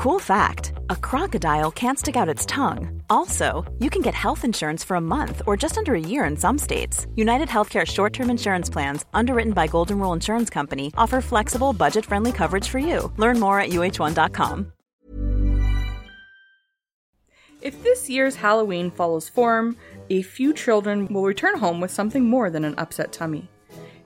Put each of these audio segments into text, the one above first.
Cool fact a crocodile can't stick out its tongue. Also, you can get health insurance for a month or just under a year in some states. United Healthcare short term insurance plans, underwritten by Golden Rule Insurance Company, offer flexible, budget friendly coverage for you. Learn more at uh1.com. If this year's Halloween follows form, a few children will return home with something more than an upset tummy.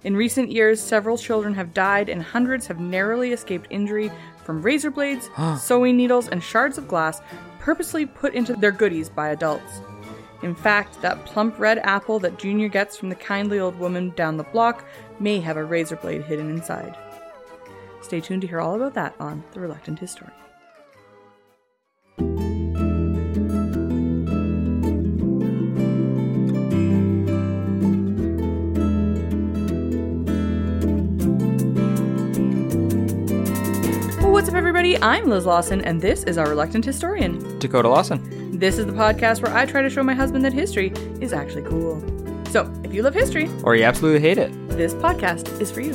In recent years, several children have died and hundreds have narrowly escaped injury from razor blades, sewing needles, and shards of glass purposely put into their goodies by adults. In fact, that plump red apple that Junior gets from the kindly old woman down the block may have a razor blade hidden inside. Stay tuned to hear all about that on The Reluctant Historian. Everybody? I'm Liz Lawson, and this is our Reluctant Historian. Dakota Lawson. This is the podcast where I try to show my husband that history is actually cool. So, if you love history, Or you absolutely hate it. this podcast is for you.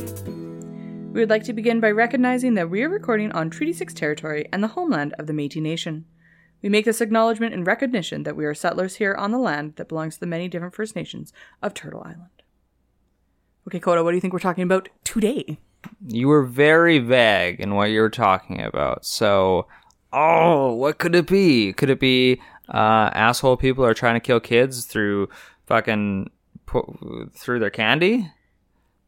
We would like to begin by recognizing that we are recording on Treaty 6 territory and the homeland of the Metis Nation. We make this acknowledgement in recognition that we are settlers here on the land that belongs to the many different First Nations of Turtle Island. Okay, Coda, what do you think we're talking about today? You were very vague in what you were talking about. So, oh, what could it be? Could it be uh, asshole people are trying to kill kids through fucking pu- through their candy?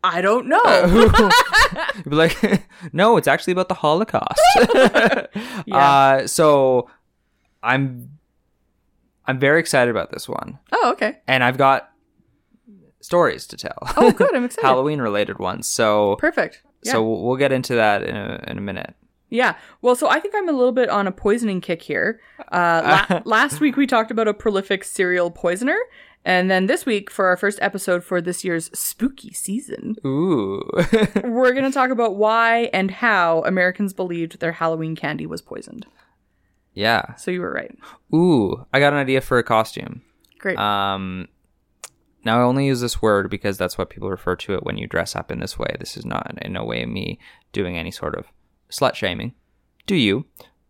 I don't know. You'd be like, no, it's actually about the Holocaust. uh, so, I'm I'm very excited about this one, oh, okay. and I've got stories to tell. Oh, good. I'm excited. Halloween related ones. So Perfect. Yeah. So we'll get into that in a, in a minute. Yeah. Well, so I think I'm a little bit on a poisoning kick here. Uh, la- last week we talked about a prolific serial poisoner. And then this week, for our first episode for this year's spooky season, Ooh. we're going to talk about why and how Americans believed their Halloween candy was poisoned. yeah. So you were right. Ooh. I got an idea for a costume. Great. Um, now I only use this word because that's what people refer to it when you dress up in this way. This is not in no way me doing any sort of slut shaming. Do you?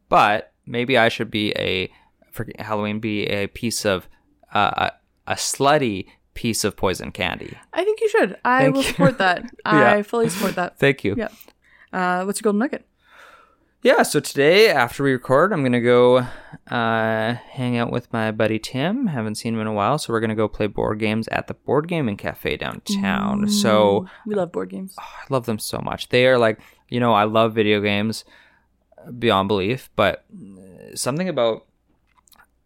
But maybe I should be a for Halloween be a piece of uh, a, a slutty piece of poison candy. I think you should. I Thank will you. support that. Yeah. I fully support that. Thank you. Yeah. Uh, what's your golden nugget? Yeah, so today after we record, I'm gonna go uh, hang out with my buddy Tim. Haven't seen him in a while, so we're gonna go play board games at the board gaming cafe downtown. So We love board games. I love them so much. They are like, you know, I love video games beyond belief, but uh, something about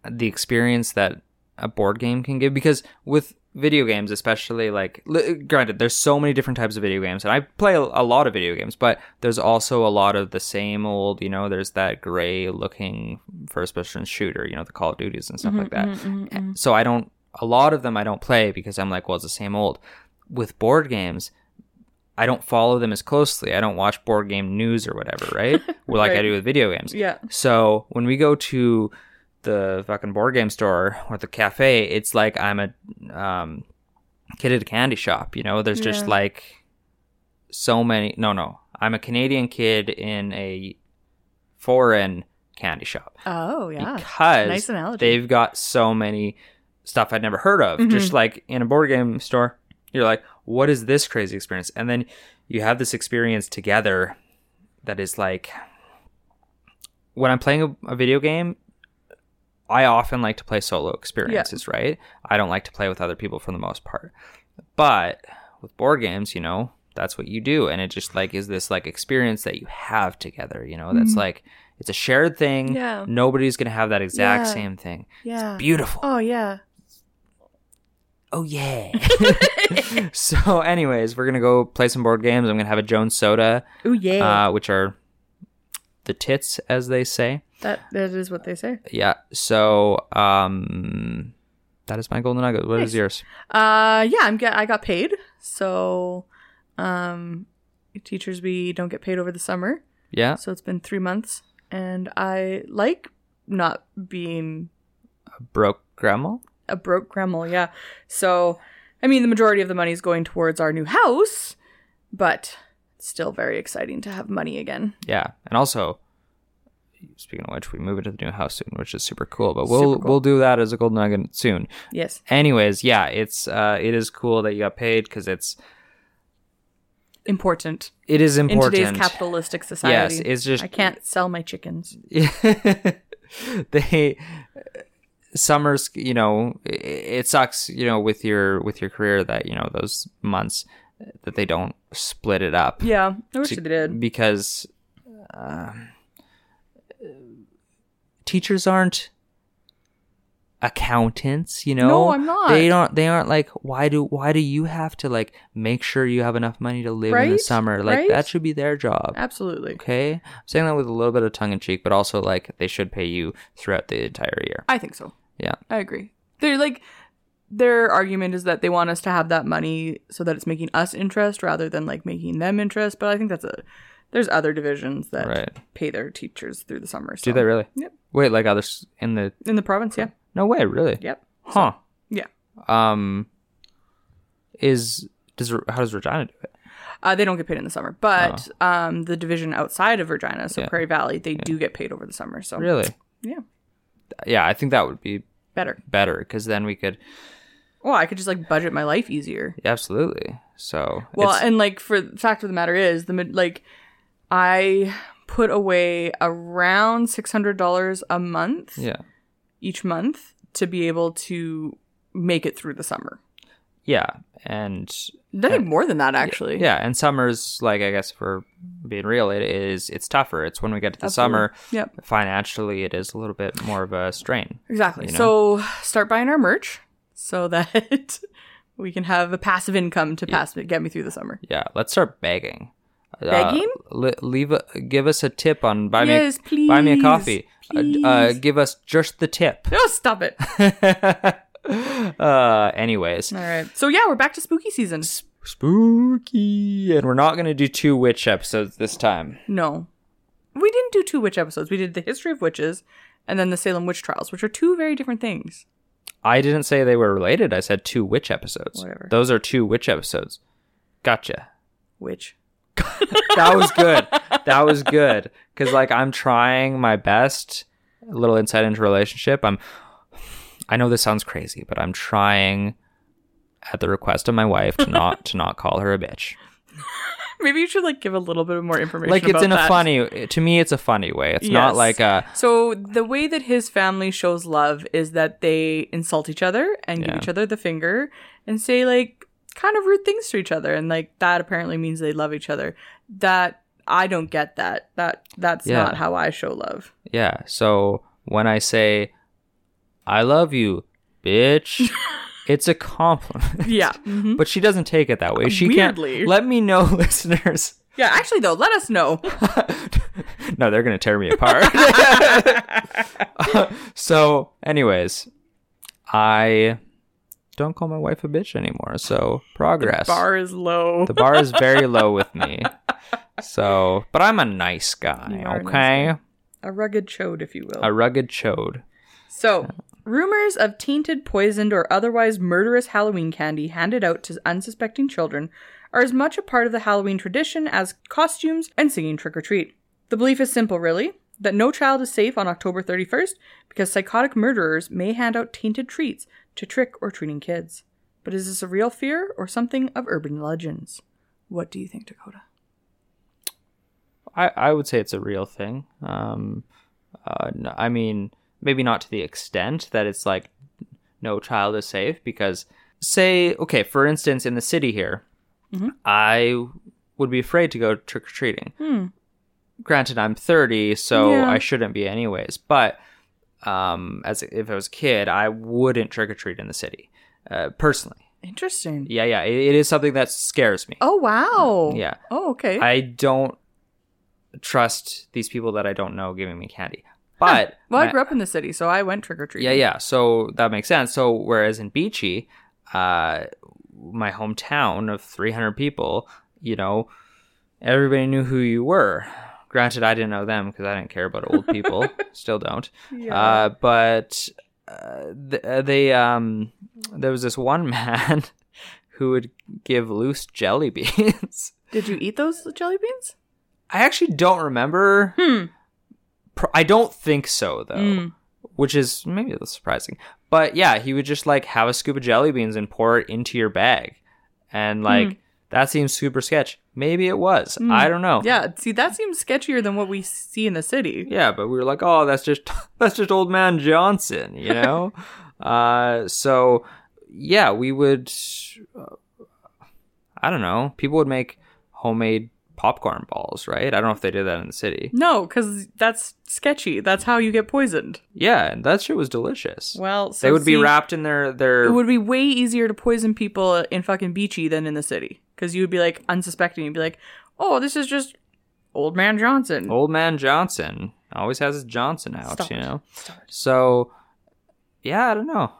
the experience that a board game can give because with video games especially like li- granted there's so many different types of video games and I play a, a lot of video games but there's also a lot of the same old you know there's that gray looking first person shooter you know the Call of Duties and stuff mm-hmm, like that mm-hmm, mm-hmm, eh, so I don't a lot of them I don't play because I'm like well it's the same old with board games I don't follow them as closely. I don't watch board game news or whatever, right? Like I do with video games. Yeah. So when we go to the fucking board game store or the cafe, it's like I'm a um, kid at a candy shop. You know, there's just like so many. No, no, I'm a Canadian kid in a foreign candy shop Oh, yeah. because Nice analogy. they've got so many stuff I'd never heard of. Just like in a board game store, you're like, what is this crazy experience? And then you have this experience together that is like when I'm playing a, a video game, I often like to play solo experiences, right? I don't like to play with other people for the most part. But with board games, you know, that's what you do and it just like is this like experience that you have together, you know, that's like it's a shared thing. Mm-hmm. Yeah. Nobody's going to have that exact Yeah. same thing. Yeah. Beautiful. Oh, yeah. Oh yeah. so anyways, we're going to go play some board games. I'm going to have a Jones soda, Oh, yeah. uh, which are the tits as they say. That That is what they say. Yeah. So um that is my golden nugget. What is Nice. yours? Uh, yeah, I'm get. I got paid, so um, teachers we don't get paid over the summer, Yeah. so it's been three months, and I like not being a Broke grandma. a broke grandma. Yeah, so I mean, the majority of the money is going towards our new house, but still very exciting to have money again. Yeah. And also speaking of which, we move into the new house soon, which is super cool. But we'll cool. we'll do that as a gold nugget soon. Yes. Anyways, yeah, it's uh, it is cool that you got paid because it's Important. it is In important. today's capitalistic society. Yes, it's just I can't sell my chickens. they summers you know it, it sucks you know with your with your career that you know those months that they don't split it up Yeah, I wish to- they did. because um, teachers aren't accountants you know No, I'm not. they don't they aren't like why do why do you have to like make sure you have enough money to live in the summer like Right? that should be their job Absolutely. okay i'm saying that with a little bit of tongue in cheek but also like they should pay you throughout the entire year I think so. yeah I agree. They're like their argument is that they want us to have that money so that it's making us interest rather than like making them interest. But I think that's a there's other divisions that Right. pay their teachers through the summer. do they really Yep. Wait like others in the In the province, yeah. no way really Yep. huh Yeah. um is does how does regina do it Uh, they don't get paid in the summer, but um, the division outside of Regina, so Oh. Yeah. Prairie Valley, they do get paid over the summer. So really yeah, yeah i think that would be better. better because then we could Well, I could just like budget my life easier. absolutely so Well, it's- and like for the fact of the matter is, the mid- like I put away around six hundred dollars a month yeah each month to be able to make it through the summer. yeah and I think more than that actually. yeah and summers like i guess for being real it is it's tougher it's when we get to the summer Yep. financially it is a little bit more of a strain Exactly. You know? So start buying our merch so that we can have a passive income to pass get me through the summer. yeah let's start begging Uh, Begging? li- leave a, give us a tip on buy Yes, me a, buy me a coffee Uh, uh, please. give us just the tip Oh, stop it. uh anyways All right. So yeah, we're back to spooky season. spooky and we're not gonna do two witch episodes this time No. We didn't do two witch episodes. We did the history of witches and then the Salem witch trials, which are two very different things. i didn't say they were related i said two witch episodes Whatever. those are two witch episodes gotcha Witch. that was good. That was good. Because like i'm trying my best a little insight into relationship. I'm i know this sounds crazy but i'm trying at the request of my wife to not to not call her a bitch. Maybe you should like give a little bit more information. like it's in a funny to me it's a funny way. It's not like a So the way that his family shows love is that they insult each other and give each other the finger and say like kind of rude things to each other and like that apparently means they love each other. That I don't get that. That that's Yeah. not how I show love. yeah so when i say i love you bitch it's a compliment Yeah. mhm. but she doesn't take it that way she Weirdly. can't let me know listeners Yeah, actually though, let us know. no, they're gonna tear me apart. so, anyways, I don't call my wife a bitch anymore. So progress. The bar is low. the bar is very low with me. So, but I'm a nice guy. Are a nice okay, a rugged chode, if you will. a rugged chode. So, rumors of tainted, poisoned, or otherwise murderous Halloween candy handed out to unsuspecting children are as much a part of the Halloween tradition as costumes and singing trick or treat. The belief is simple, really that no child is safe on October 31st because psychotic murderers may hand out tainted treats to trick or treating kids. But is this a real fear or something of urban legends? What do you think, Dakota? I, I would say it's a real thing. Um, uh, I mean, maybe not to the extent that it's like no child is safe because, say, okay, for instance, in the city here, I would be afraid to go trick or treating. Granted, I'm 30, so Yeah. I shouldn't be anyways. But um, as if I was a kid, I wouldn't trick or treat in the city, uh, personally. Interesting. Yeah, yeah, it, it is something that scares me. Oh, wow. Yeah. Oh, okay. I don't trust these people that I don't know giving me candy. But well, I grew up in the city, so I went trick or treating. yeah, yeah. So that makes sense. So whereas in Beechy, uh, my hometown of 300 people, you know, everybody knew who you were. Granted, I didn't know them because I didn't care about old people. Still don't. Uh, but uh, th- uh, they um, there was this one man who would give loose jelly beans. Did you eat those jelly beans? I actually don't remember. Hmm. I don't think so though, Mm. which is maybe a little surprising. But yeah, he would just like have a scoop of jelly beans and pour it into your bag, and like Mm. that seems super sketch. Maybe it was. I don't know. Yeah, see, that seems sketchier than what we see in the city. Yeah, but we were like, oh, that's just that's just old man Johnson, you know. uh, so yeah, we would. Uh, I don't know. People would make homemade popcorn balls, right? I don't know if they did that in the city. No, because that's sketchy. That's how you get poisoned. Yeah, and that shit was delicious. Well, so they would be wrapped in their their. It would be way easier to poison people in fucking Beechy than in the city. Because you would be like unsuspecting. You'd be like, oh, this is just old man Johnson. Old man Johnson always has his Johnson out, Stop you know. Stop. So, yeah, I don't know.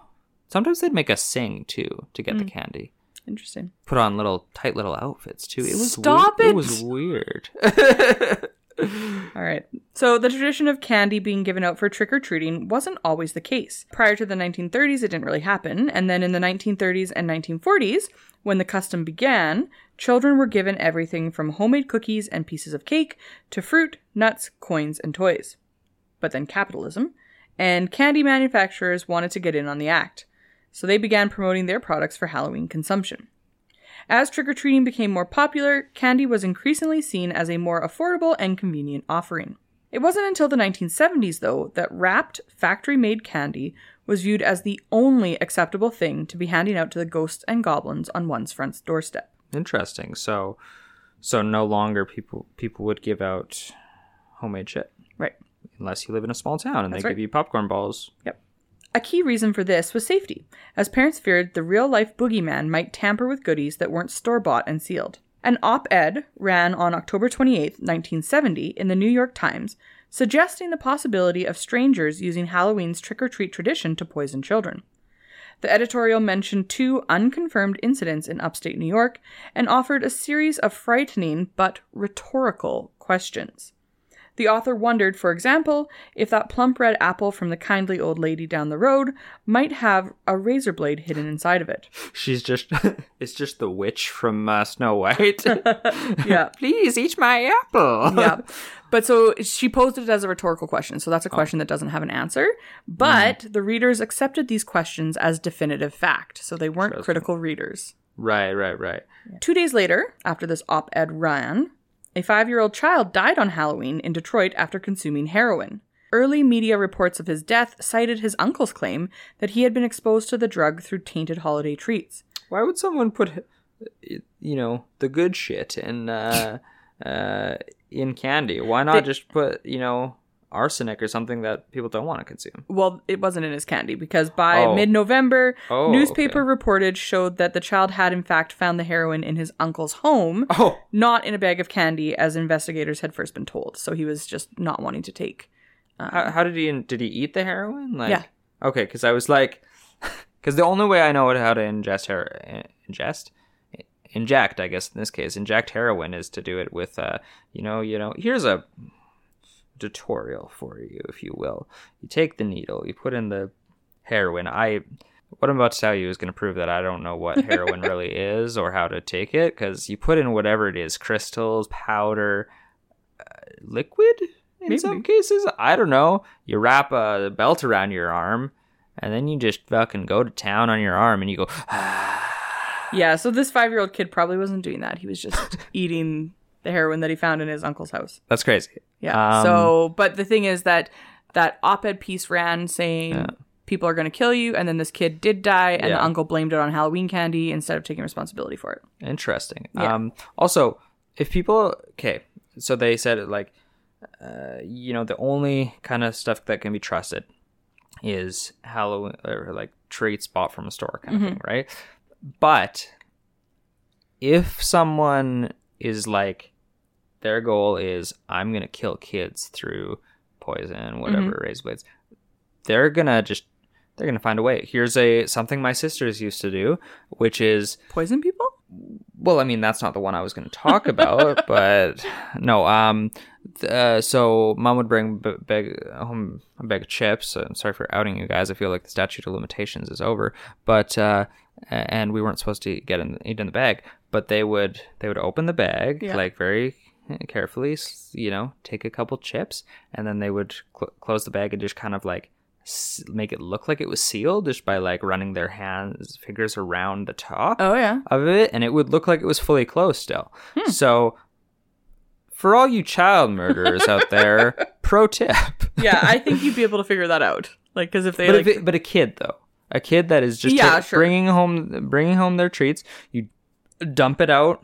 Sometimes they'd make us sing too to get Hmm. the candy. Interesting. put on little tight little outfits too. It was Stop we- it! It was weird. All right. So the tradition of candy being given out for trick or treating wasn't always the case. Prior to the 1930s, it didn't really happen. And then in the 1930s and 1940s, when the custom began, children were given everything from homemade cookies and pieces of cake to fruit, nuts, coins, and toys. But then capitalism and candy manufacturers wanted to get in on the act. So they began promoting their products for Halloween consumption. As trick or treating became more popular, candy was increasingly seen as a more affordable and convenient offering. It wasn't until the 1970s, though, that wrapped, factory made candy was viewed as the only acceptable thing to be handing out to the ghosts and goblins on one's front doorstep. Interesting. So, so no longer people people would give out homemade shit Right. unless you live in a small town and That's they right. give you popcorn balls. Yep. A key reason for this was safety, as parents feared the real life boogeyman might tamper with goodies that weren't store bought and sealed. An op ed ran on October 28, 1970, in the New York Times, suggesting the possibility of strangers using Halloween's trick or treat tradition to poison children. The editorial mentioned two unconfirmed incidents in upstate New York and offered a series of frightening but rhetorical questions. The author wondered, for example, if that plump red apple from the kindly old lady down the road might have a razor blade hidden inside of it. She's just it's just the witch from uh, Snow White. Yeah. Please eat my apple. yeah. But so she posed it as a rhetorical question. So that's a question that doesn't have an answer. But the readers accepted these questions as definitive fact. So they weren't critical readers. Right, right, right. Two days later, after this op ed ran, a five year old child died on Halloween in Detroit after consuming heroin. Early media reports of his death cited his uncle's claim that he had been exposed to the drug through tainted holiday treats. Why would someone put, you know, the good shit in uh, uh, in candy? Why not They- just put, you know, arsenic or something that people don't want to consume? Well, it wasn't in his candy because by Oh. mid November, Oh, newspaper okay. reported showed that the child had in fact found the heroin in his uncle's home, Oh, not in a bag of candy as investigators had first been told. So he was just not wanting to take. how, how did he did he eat the heroin? Like, Yeah. Okay, because I was like, because the only way I know how to ingest her ingest inject, I guess in this case, inject heroin is to do it with, uh, you know, you know. Here's a tutorial for you, if you will. You take the needle, you put in the heroin. I what I'm about to tell you is going to prove that I don't know what heroin really is or how to take it because you put in whatever it is crystals, powder, uh, liquid in Maybe. some cases. I don't know. You wrap a belt around your arm and then you just fucking go to town on your arm and you go, Yeah, so this five year old kid probably wasn't doing that. He was just eating the heroin that he found in his uncle's house. that's crazy. Yeah. Um, so, but the thing is that that op ed piece ran saying people are going to kill you, and then this kid did die, and Yeah. the uncle blamed it on Halloween candy instead of taking responsibility for it. Interesting. Yeah. Um, also, if people, okay, so they said like, uh, you know, the only kind of stuff that can be trusted is Halloween or like treats bought from a store kind of thing, right? But if someone is like, their goal is I'm gonna kill kids through poison, whatever, razor blades, they're gonna just they're gonna find a way. Here's a something my sisters used to do, which is Poison people? well, I mean, that's not the one I was going to talk about, but no. Um, uh, so mom would bring b- bag home a bag of chips. I'm sorry for outing you guys. I feel like the statute of limitations is over, but uh, and we weren't supposed to get in eat in the bag. But they would they would open the bag Yeah. like very carefully, you know, take a couple chips, and then they would cl- close the bag and just kind of like s- make it look like it was sealed just by like running their hands fingers around the top Oh yeah. of it, and it would look like it was fully closed still. Hmm. So, for all you child murderers out there, pro tip. Yeah, I think you'd be able to figure that out. Like, because if they But like, if it, but a kid though, a kid that is just Yeah, ta- sure. bringing home bringing home their treats, you dump it out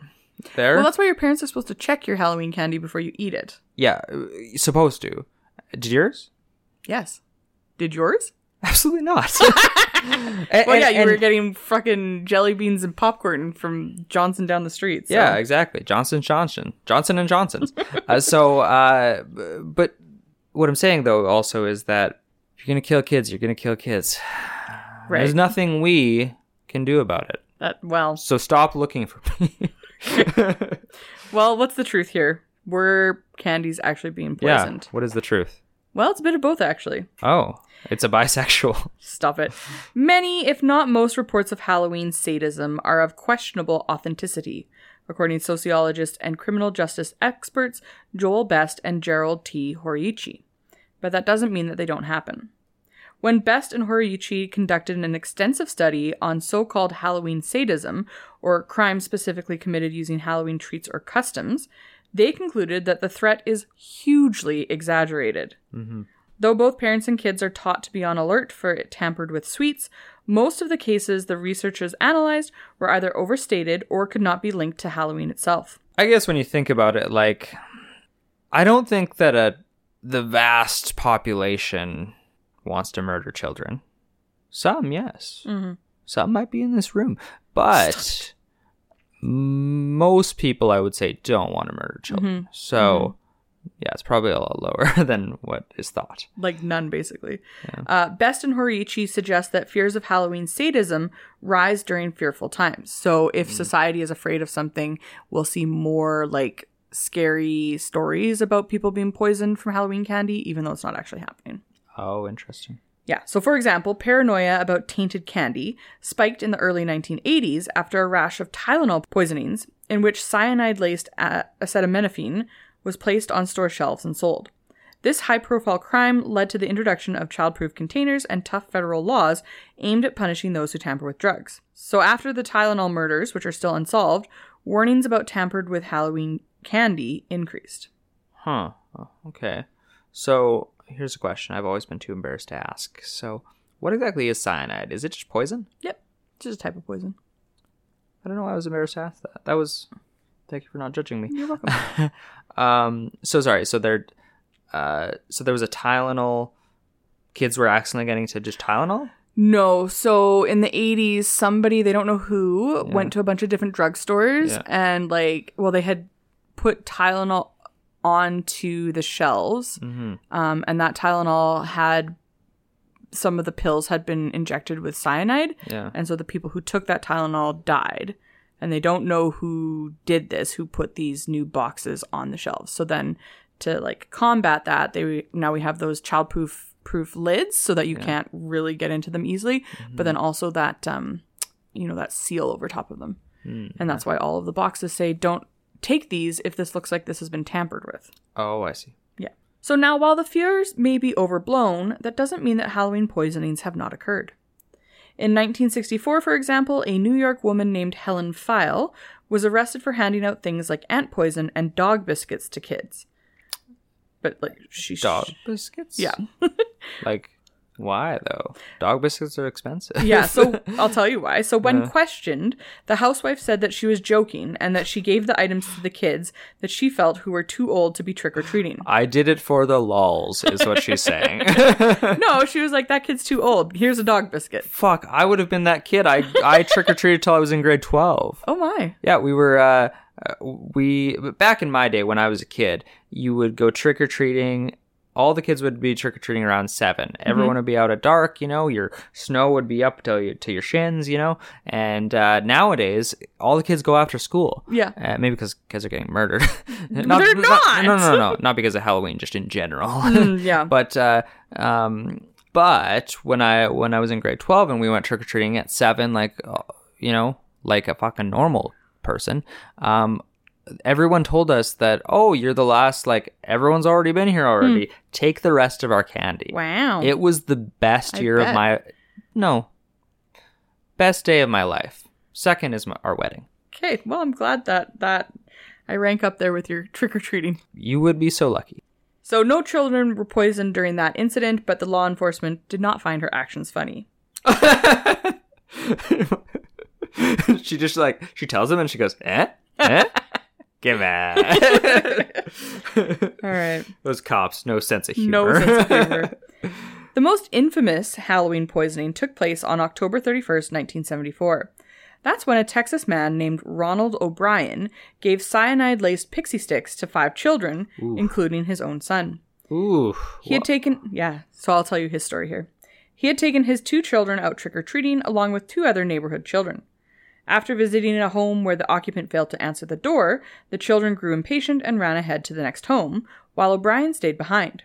there. well, that's why your parents are supposed to check your Halloween candy before you eat it. yeah, uh, supposed to. Did yours? Yes. Did yours? Absolutely not. And- Well, yeah, and- you were getting fucking jelly beans and popcorn from Johnson down the street. So. Yeah, exactly. Johnson Johnson, Johnson and Johnson's. uh, so, uh, but what I'm saying though also is that if you're gonna kill kids, you're gonna kill kids. Right. There's nothing we can do about it. That well, So stop looking for me. well, what's the truth here? Were candies actually being yeah. poisoned? What is the truth? Well, it's a bit of both actually. Oh, it's a bisexual. Stop it. Many, if not most, reports of Halloween sadism are of questionable authenticity, according to sociologists and criminal justice experts Joel Best and Gerald T. Horiuchi. But that doesn't mean that they don't happen. When Best and Horiuchi conducted an extensive study on so called Halloween sadism, or crimes specifically committed using Halloween treats or customs, they concluded that the threat is hugely exaggerated. Mm-hmm. Though both parents and kids are taught to be on alert for it tampered with sweets, most of the cases the researchers analyzed were either overstated or could not be linked to Halloween itself. I guess when you think about it, like, I don't think that a the vast population wants to murder children. Some, yes. Mm-hmm. Some might be in this room, but most people, I would say, don't want to murder mm-hmm. children. Mm-hmm. So, yeah, it's probably a lot lower than what is thought. Like none, basically. Uh, Best and Horiuchi suggest that fears of Halloween sadism rise during fearful times. So if mm. society is afraid of something, we'll see more like scary stories about people being poisoned from Halloween candy, even though it's not actually happening. Oh, interesting. Yeah. So, for example, paranoia about tainted candy spiked in the early 1980s after a rash of Tylenol poisonings in which cyanide laced acetaminophen was placed on store shelves and sold. This high profile crime led to the introduction of childproof containers and tough federal laws aimed at punishing those who tamper with drugs. So, after the Tylenol murders, which are still unsolved, warnings about tampered with Halloween candy increased. Huh. Oh, okay. So here's a question I've always been too embarrassed to ask. So, what exactly is cyanide? Is it just poison? Yep. It's just a type of poison. I don't know why I was embarrassed to ask that. That was. Thank you for not judging me. You're welcome. um. So sorry. So there. Uh. So there was a Tylenol. Kids were accidentally getting to just Tylenol. No, so in the 80s, somebody, they don't know who, went to a bunch of different drugstores Yeah. and, like, well, they had put Tylenol onto the shelves. Mm-hmm. Um, and that Tylenol had some of the pills had been injected with cyanide. Yeah. And so the people who took that Tylenol died. And they don't know who did this, who put these new boxes on the shelves. So then to like combat that, they now we have those childproof proof lids so that you can't really get into them easily, but then also that um you know that seal over top of them. And that's why all of the boxes say don't take these if this looks like this has been tampered with. Oh, I see. Yeah. So now, while the fears may be overblown, that doesn't mean that Halloween poisonings have not occurred. In 1964, for example, a New York woman named Helen Pfeil was arrested for handing out things like ant poison and dog biscuits to kids. But like she Dog biscuits. yeah Like, why though? Dog biscuits are expensive. yeah so I'll tell you why. So when questioned, the housewife said that she was joking and that she gave the items to the kids that she felt who were too old to be trick or treating. I did it for the lulls, is what she's saying. no, she was like that kid's too old. Here's a dog biscuit. Fuck, I would have been that kid. I I trick or treated till I was in grade twelve. Oh my. Yeah, we were. Uh, uh, we back in my day when I was a kid, you would go trick or treating. All the kids would be trick or treating around 7 Mm-hmm. Everyone would be out at dark. You know, your snow would be up to your, to your shins. You know, and uh, nowadays all the kids go after school. Yeah. uh, maybe because kids are getting murdered. they're not. No, no, no, no, not because of Halloween, just in general. Mm, yeah. But uh, um, but when I when I was in grade twelve and we went trick or treating at seven, like uh, you know, like a fucking normal person, um, everyone told us that oh you're the last like everyone's already been here already take the rest of our candy Wow. it was the best I year bet. of my no best day of my life second is my, our wedding okay. Well, I'm glad that that I rank up there with your trick or treating. you would be so lucky So no children were poisoned during that incident, but the law enforcement did not find her actions funny. she just like she tells him and she goes eh eh give it All right. those cops no sense of humor. No sense of humor. The most infamous Halloween poisoning took place on October 31st, 1974. That's when a Texas man named Ronald O'Bryan gave cyanide laced pixie sticks to five children, including his own son. ooh He had taken, yeah, so I'll tell you his story here. He had taken his two children out trick or treating along with two other neighborhood children. After visiting a home where the occupant failed to answer the door, the children grew impatient and ran ahead to the next home, while O'Bryan stayed behind.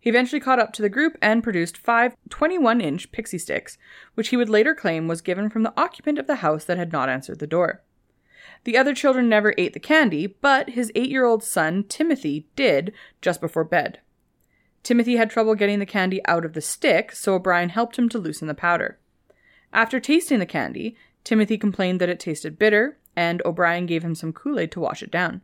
He eventually caught up to the group and produced five 21 inch pixie sticks, which he would later claim was given from the occupant of the house that had not answered the door. The other children never ate the candy, but his eight year old son, Timothy, did just before bed. Timothy had trouble getting the candy out of the stick, so O'Bryan helped him to loosen the powder. After tasting the candy, Timothy complained that it tasted bitter, and O'Bryan gave him some Kool Aid to wash it down.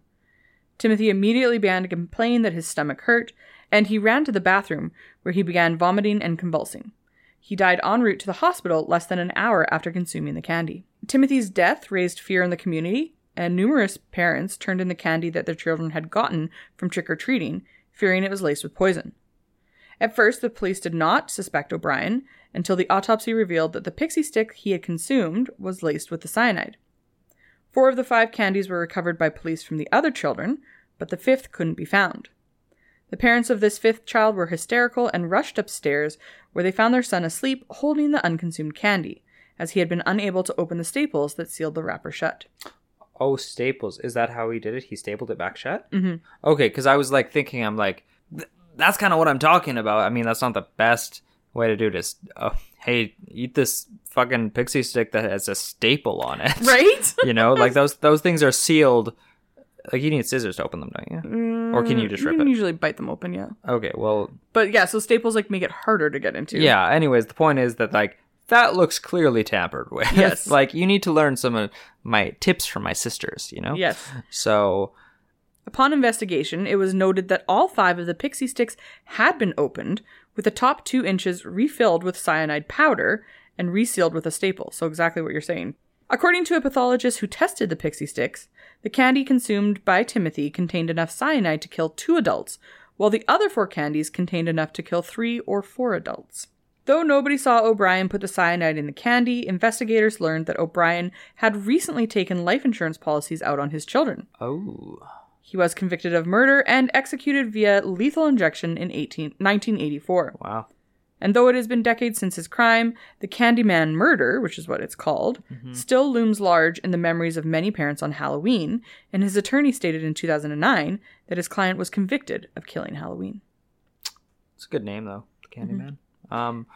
Timothy immediately began to complain that his stomach hurt, and he ran to the bathroom, where he began vomiting and convulsing. He died en route to the hospital less than an hour after consuming the candy. Timothy's death raised fear in the community, and numerous parents turned in the candy that their children had gotten from trick or treating, fearing it was laced with poison. At first, the police did not suspect O'Bryan until the autopsy revealed that the pixie stick he had consumed was laced with the cyanide. Four of the five candies were recovered by police from the other children, but the fifth couldn't be found. The parents of this fifth child were hysterical and rushed upstairs, where they found their son asleep holding the unconsumed candy, as he had been unable to open the staples that sealed the wrapper shut. Oh, staples. Is that how he did it? He stapled it back shut? Mm-hmm. Okay, because I was like thinking, I'm like, that's kind of what I'm talking about. I mean, that's not the best way to do this. Oh, hey, eat this fucking pixie stick that has a staple on it. Right? You know, like those those things are sealed. Like you need scissors to open them, don't you? or can you mm, just you rip can it? usually bite them open, yeah. Okay, well, But yeah, so staples like make it harder to get into. yeah. Anyways, the point is that like that looks clearly tampered with. Yes. like you need to learn some of my tips from my sisters. You know. Yes. So Upon investigation, it was noted that all five of the pixie sticks had been opened, with the top two inches refilled with cyanide powder and resealed with a staple. So, exactly what you're saying. According to a pathologist who tested the pixie sticks, the candy consumed by Timothy contained enough cyanide to kill two adults, while the other four candies contained enough to kill three or four adults. Though nobody saw O'Bryan put the cyanide in the candy, investigators learned that O'Bryan had recently taken life insurance policies out on his children. oh. He was convicted of murder and executed via lethal injection in 18, 1984. Wow. And though it has been decades since his crime, the Candyman murder, which is what it's called, still looms large in the memories of many parents on Halloween, and his attorney stated in 2009 that his client was convicted of killing Halloween. It's a good name though, Candyman. Mm-hmm. Um,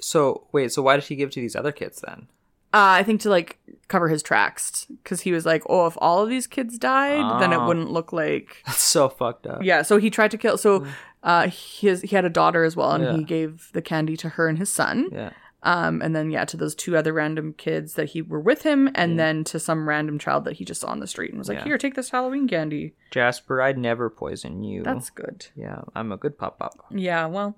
so wait, so why did he give to these other kids then? Uh, I think to like cover his tracks, because he was like, oh, if all of these kids died, then it Oh. wouldn't look like That's so fucked up. Yeah, so he tried to kill. So, uh, his he had a daughter as well, and Yeah. he gave the candy to her and his son. Yeah. Um, and then yeah, to those two other random kids that he were with him, and then to some random child that he just saw on the street and was like, Yeah. "Here, take this Halloween candy." Jasper, I'd never poison you. That's good. yeah, I'm a good pop pop. Yeah, well,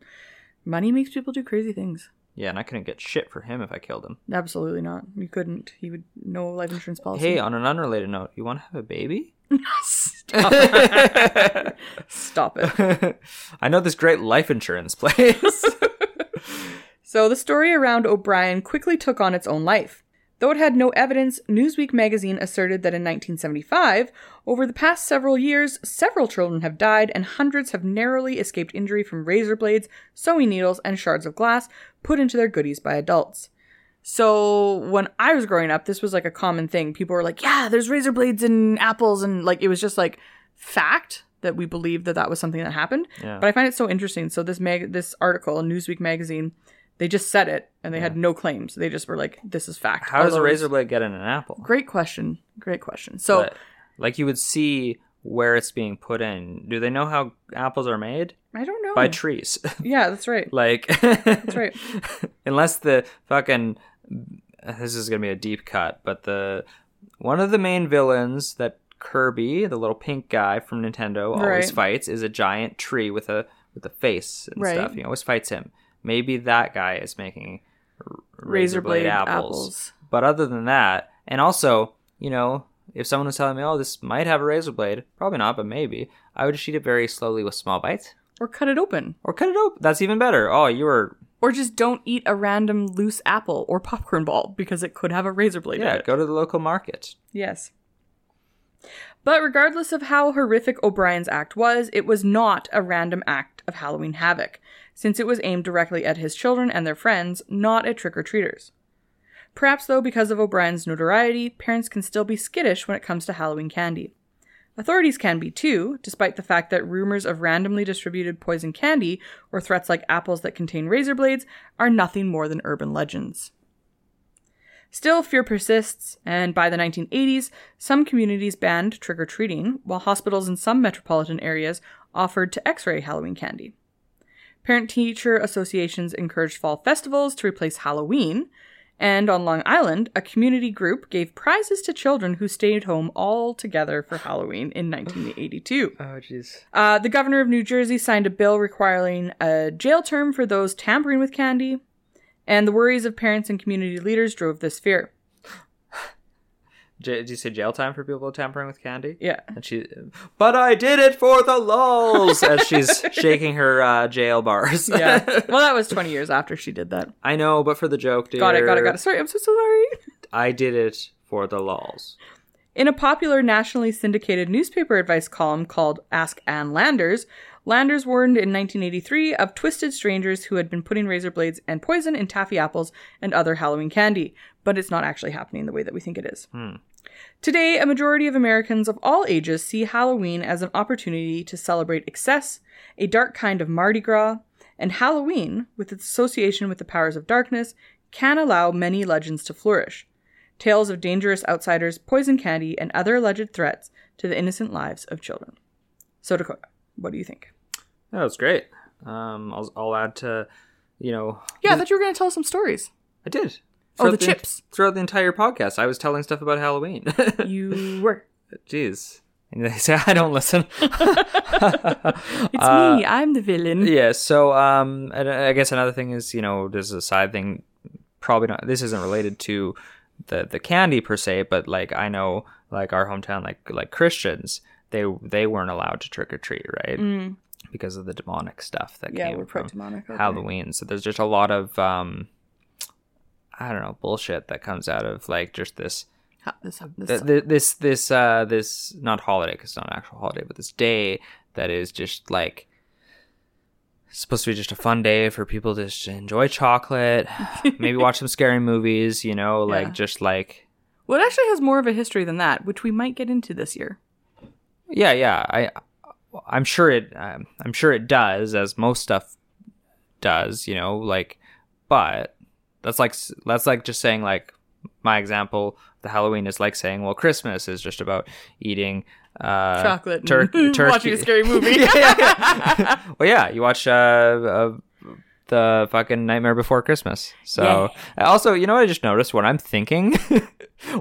money makes people do crazy things. Yeah, and I couldn't get shit for him if I killed him. Absolutely not. You couldn't. He would no life insurance policy. Hey, on an unrelated note, you want to have a baby? stop it. stop it. I know this great life insurance place. So the story around O'Bryan quickly took on its own life. Though it had no evidence, Newsweek magazine asserted that in 1975, over the past several years, several children have died and hundreds have narrowly escaped injury from razor blades, sewing needles, and shards of glass put into their goodies by adults. So when I was growing up, this was like a common thing. People were like, "Yeah, there's razor blades in apples," and like it was just like fact that we believed that that was something that happened. Yeah. But I find it so interesting. So this mag, this article in Newsweek magazine, they just said it and they had no claims. They just were like, "This is fact." How does a razor blade get in an apple? Great question. Great question. So But- Like you would see where it's being put in. Do they know how apples are made? I don't know. By trees. yeah, that's right. like That's right. unless the fucking this is gonna be a deep cut, but the one of the main villains that Kirby, the little pink guy from Nintendo, always Right. fights is a giant tree with a with a face and Right. stuff. He always fights him. Maybe that guy is making r- Razor blade apples. apples. But other than that, and also, you know, if someone was telling me, "Oh, this might have a razor blade," probably not, but maybe, I would just eat it very slowly with small bites, Or cut it open. or cut it open. That's even better. Oh, you were Or just don't eat a random loose apple or popcorn ball because it could have a razor blade in yeah. it. Go to the local market. Yes. But regardless of how horrific O'Bryan's act was, it was not a random act of Halloween havoc, since it was aimed directly at his children and their friends, not at trick or treaters. Perhaps, though, because of O'Bryan's notoriety, parents can still be skittish when it comes to Halloween candy. Authorities can be too, despite the fact that rumors of randomly distributed poison candy or threats like apples that contain razor blades are nothing more than urban legends. Still, fear persists, and by the 1980s, some communities banned trick or treating, while hospitals in some metropolitan areas offered to x ray Halloween candy. Parent teacher associations encouraged fall festivals to replace Halloween, and on Long Island, a community group gave prizes to children who stayed home all together for Halloween in 1982. Oh, jeez. Uh, the governor of New Jersey signed a bill requiring a jail term for those tampering with candy, and the worries of parents and community leaders drove this fear. J- did you say jail time for people tampering with candy? Yeah. And she, but I did it for the lulls as she's shaking her uh, jail bars. Yeah. well, that was 20 years after she did that. I know, but for the joke, dear. Got it, got it, got it. Sorry, I'm so sorry. I did it for the lulls. In a popular nationally syndicated newspaper advice column called Ask Ann Landers, Landers warned in 1983 of twisted strangers who had been putting razor blades and poison in taffy apples and other Halloween candy, but it's not actually happening the way that we think it is. Today, a majority of Americans of all ages see Halloween as an opportunity to celebrate excess, a dark kind of Mardi Gras, and Halloween, with its association with the powers of darkness, can allow many legends to flourish. Tales of dangerous outsiders, poison candy, and other alleged threats to the innocent lives of children. So, Dakota, what do you think? That was great. Um, I'll, I'll add to, you know, Yeah, I thought you were going to tell us some stories. I did. Oh, the Throughout chips. Throughout the entire podcast, I was telling stuff about Halloween. You were. Jeez. And they say I don't listen. It's Uh, me. I'm the villain. yeah. So, um, and I guess another thing is, you know, there's a side thing. Probably not. This isn't related to the the candy per se, but like I know, like our hometown, like like Christians, they they weren't allowed to trick or treat, right? Because of the demonic stuff that Mm. Yeah, came we're from demonic. okay. Halloween. So there's just a lot of um, I don't know bullshit that comes out of like just this this, this, th- th- this this uh this not holiday 'cause it's not an actual holiday but this day that is just like supposed to be just a fun day for people to just enjoy chocolate maybe watch some scary movies you know like Yeah. just like well, it actually has more of a history than that, which we might get into this year. yeah yeah i i'm sure it um, i'm sure it does as most stuff does you know like but that's like that's like just saying like my example the halloween is like saying well christmas is just about eating uh Chocolate and tur- turkey watching a scary movie. yeah, yeah, yeah. well yeah you watch uh, uh the fucking nightmare before christmas. So also you know what i just noticed? When i'm thinking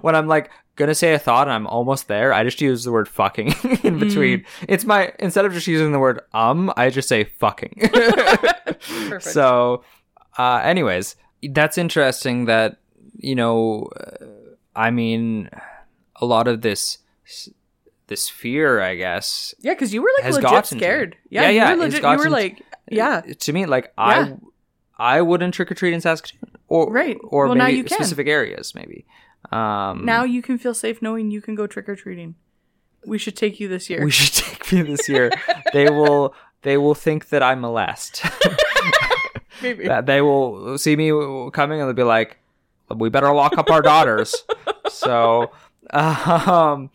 when i'm like gonna say a thought and i'm almost there i just use the word fucking in between. It's my instead of just using the word um i just say fucking. Perfect. so uh anyways that's interesting that you know i mean a lot of this this fear i guess yeah, because you were like legit scared. me. Yeah, Yeah, you were legit. You were like, yeah, to me like Yeah. i i wouldn't trick or treat in saskatoon or Right. or Well, now maybe you can. specific areas maybe um now you can feel safe knowing you can go trick or treating. We should take you this year. we should take me this year they will they will think that i molest Maybe. that they will see me coming and they'll be like we better lock up our daughters so um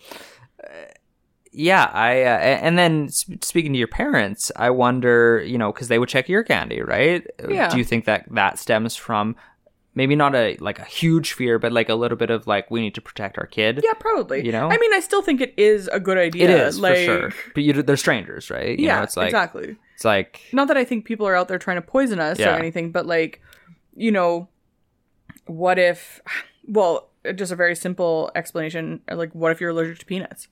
yeah i uh, and then speaking to your parents i wonder you know because they would check your candy right Yeah. do you think that that stems from maybe not a like a huge fear, but like a little bit of like we need to protect our kid. Yeah, probably. You know? I mean, I still think it is a good idea. It is like, for sure. But you, they're strangers, right? You yeah, know, it's like exactly. it's like Not that I think people are out there trying to poison us Yeah. or anything, but like, you know, what if? Well, just a very simple explanation. Like, what if you're allergic to peanuts?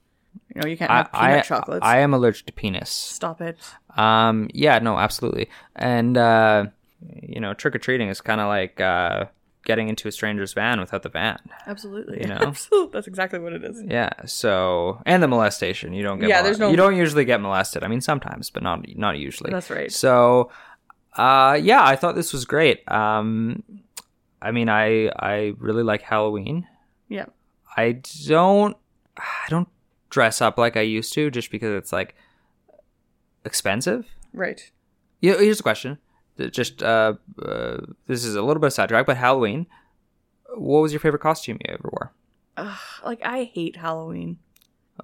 You know, you can't I, have peanut I, chocolates. I am allergic to penis. Stop it. Um, yeah, no, absolutely. And uh, you know, trick or treating is kind of like uh, getting into a stranger's van without the van. Absolutely. You know? Absolutely. That's exactly what it is. Yeah. So, and the molestation, you don't get. Yeah, there's no- You don't usually get molested. I mean, sometimes, but not not usually. That's right. So, uh, yeah, I thought this was great. Um, I mean, I I really like Halloween. Yeah. I don't I don't dress up like I used to just because it's like expensive. Right. Yeah, here's a question. Just uh, uh, this is a little bit of sidetrack, but Halloween. What was your favorite costume you ever wore? Ugh, like I hate Halloween.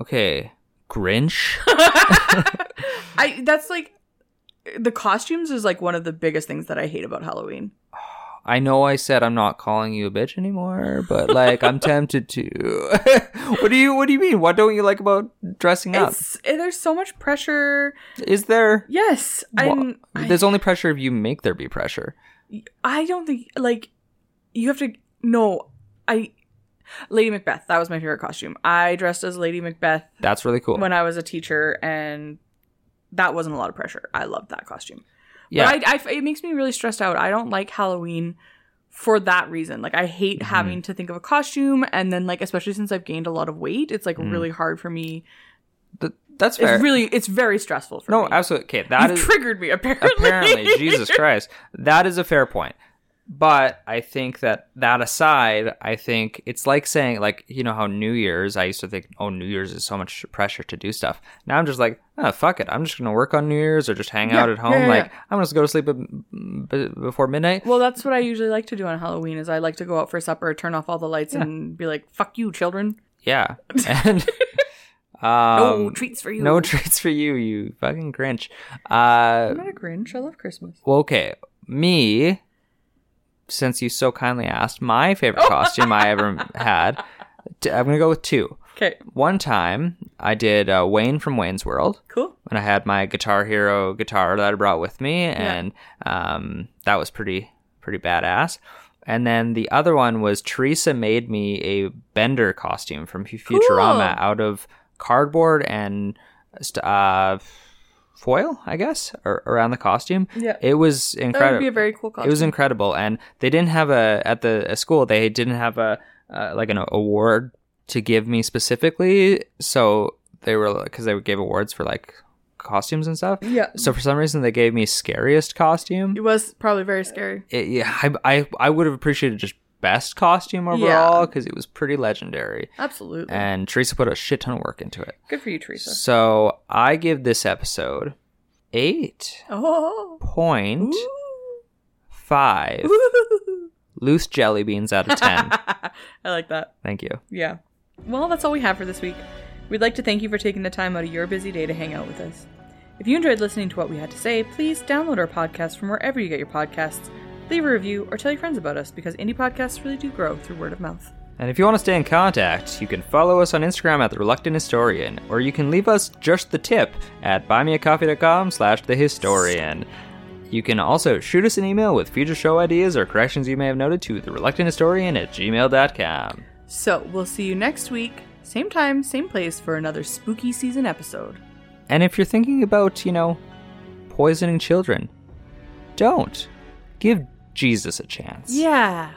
Okay, Grinch. I that's like the costumes is like one of the biggest things that I hate about Halloween. I know I said I'm not calling you a bitch anymore, but like I'm tempted to. what do you What do you mean? What don't you like about dressing up? It's eh, there's so much pressure. Is there? Yes, Wha- I'm. I, There's only pressure if you make there be pressure. I don't think like you have to. No, I. Lady Macbeth. That was my favorite costume. I dressed as Lady Macbeth That's really cool. when I was a teacher, and that wasn't a lot of pressure. I loved that costume. Yeah, But I, I, it makes me really stressed out. I don't like Halloween for that reason. Like, I hate Mm-hmm. having to think of a costume, and then like, especially since I've gained a lot of weight, it's like Mm. really hard for me. Th- that's fair. It's really, it's very stressful for no, me. No, absolutely. Okay, that is triggered me. Apparently, apparently Jesus Christ. That is a fair point. But I think that that aside, I think it's like saying like you know how New Year's I used to think oh New Year's is so much pressure to do stuff. Now I'm just like oh fuck it, I'm just gonna work on New Year's or just hang Yeah, out at home. yeah, yeah, like. I'm just gonna go to sleep b- b- before midnight. Well, that's what I usually like to do on Halloween. Is I like to go out for supper, turn off all the lights, and be like, "Fuck you, children! Yeah, and um, no treats for you." no treats for you, you fucking Grinch. Uh, I'm not a Grinch. I love Christmas. Well, okay, me, since you so kindly asked, my favorite costume I ever had, t- I'm gonna go with two. Okay, One time, I did uh, Wayne from Wayne's World, cool. and I had my Guitar Hero guitar that I brought with me, and um, that was pretty pretty badass. And then the other one was Teresa made me a Bender costume from Futurama Cool. out of cardboard and uh, foil, I guess, or around the costume. Yeah. it was That incredible. would be a very cool costume. It was incredible, and they didn't have a at the a school. They didn't have a uh, like an award to give me specifically. So they were because they gave awards for like costumes and stuff. Yeah. So for some reason they gave me scariest costume. It was probably very scary. It, yeah, I, I I would have appreciated just best costume overall because it was pretty legendary. Absolutely. And Teresa put a shit ton of work into it. Good for you, Teresa. So I give this episode eight Oh. point five loose jelly beans out of ten. I like that. Thank you. Yeah. Well, that's all we have for this week. We'd like to thank you for taking the time out of your busy day to hang out with us. If you enjoyed listening to what we had to say, please download our podcast from wherever you get your podcasts, leave a review, or tell your friends about us because indie podcasts really do grow through word of mouth. And if you want to stay in contact, you can follow us on Instagram at The Reluctant Historian, or you can leave us just the tip at buymeacoffee.com slash The Historian. You can also shoot us an email with future show ideas or corrections you may have noted to TheReluctantHistorian at gmail.com. So, we'll see you next week, same time, same place for another spooky season episode. And if you're thinking about, you know, poisoning children, don't. Give Jesus a chance. Yeah.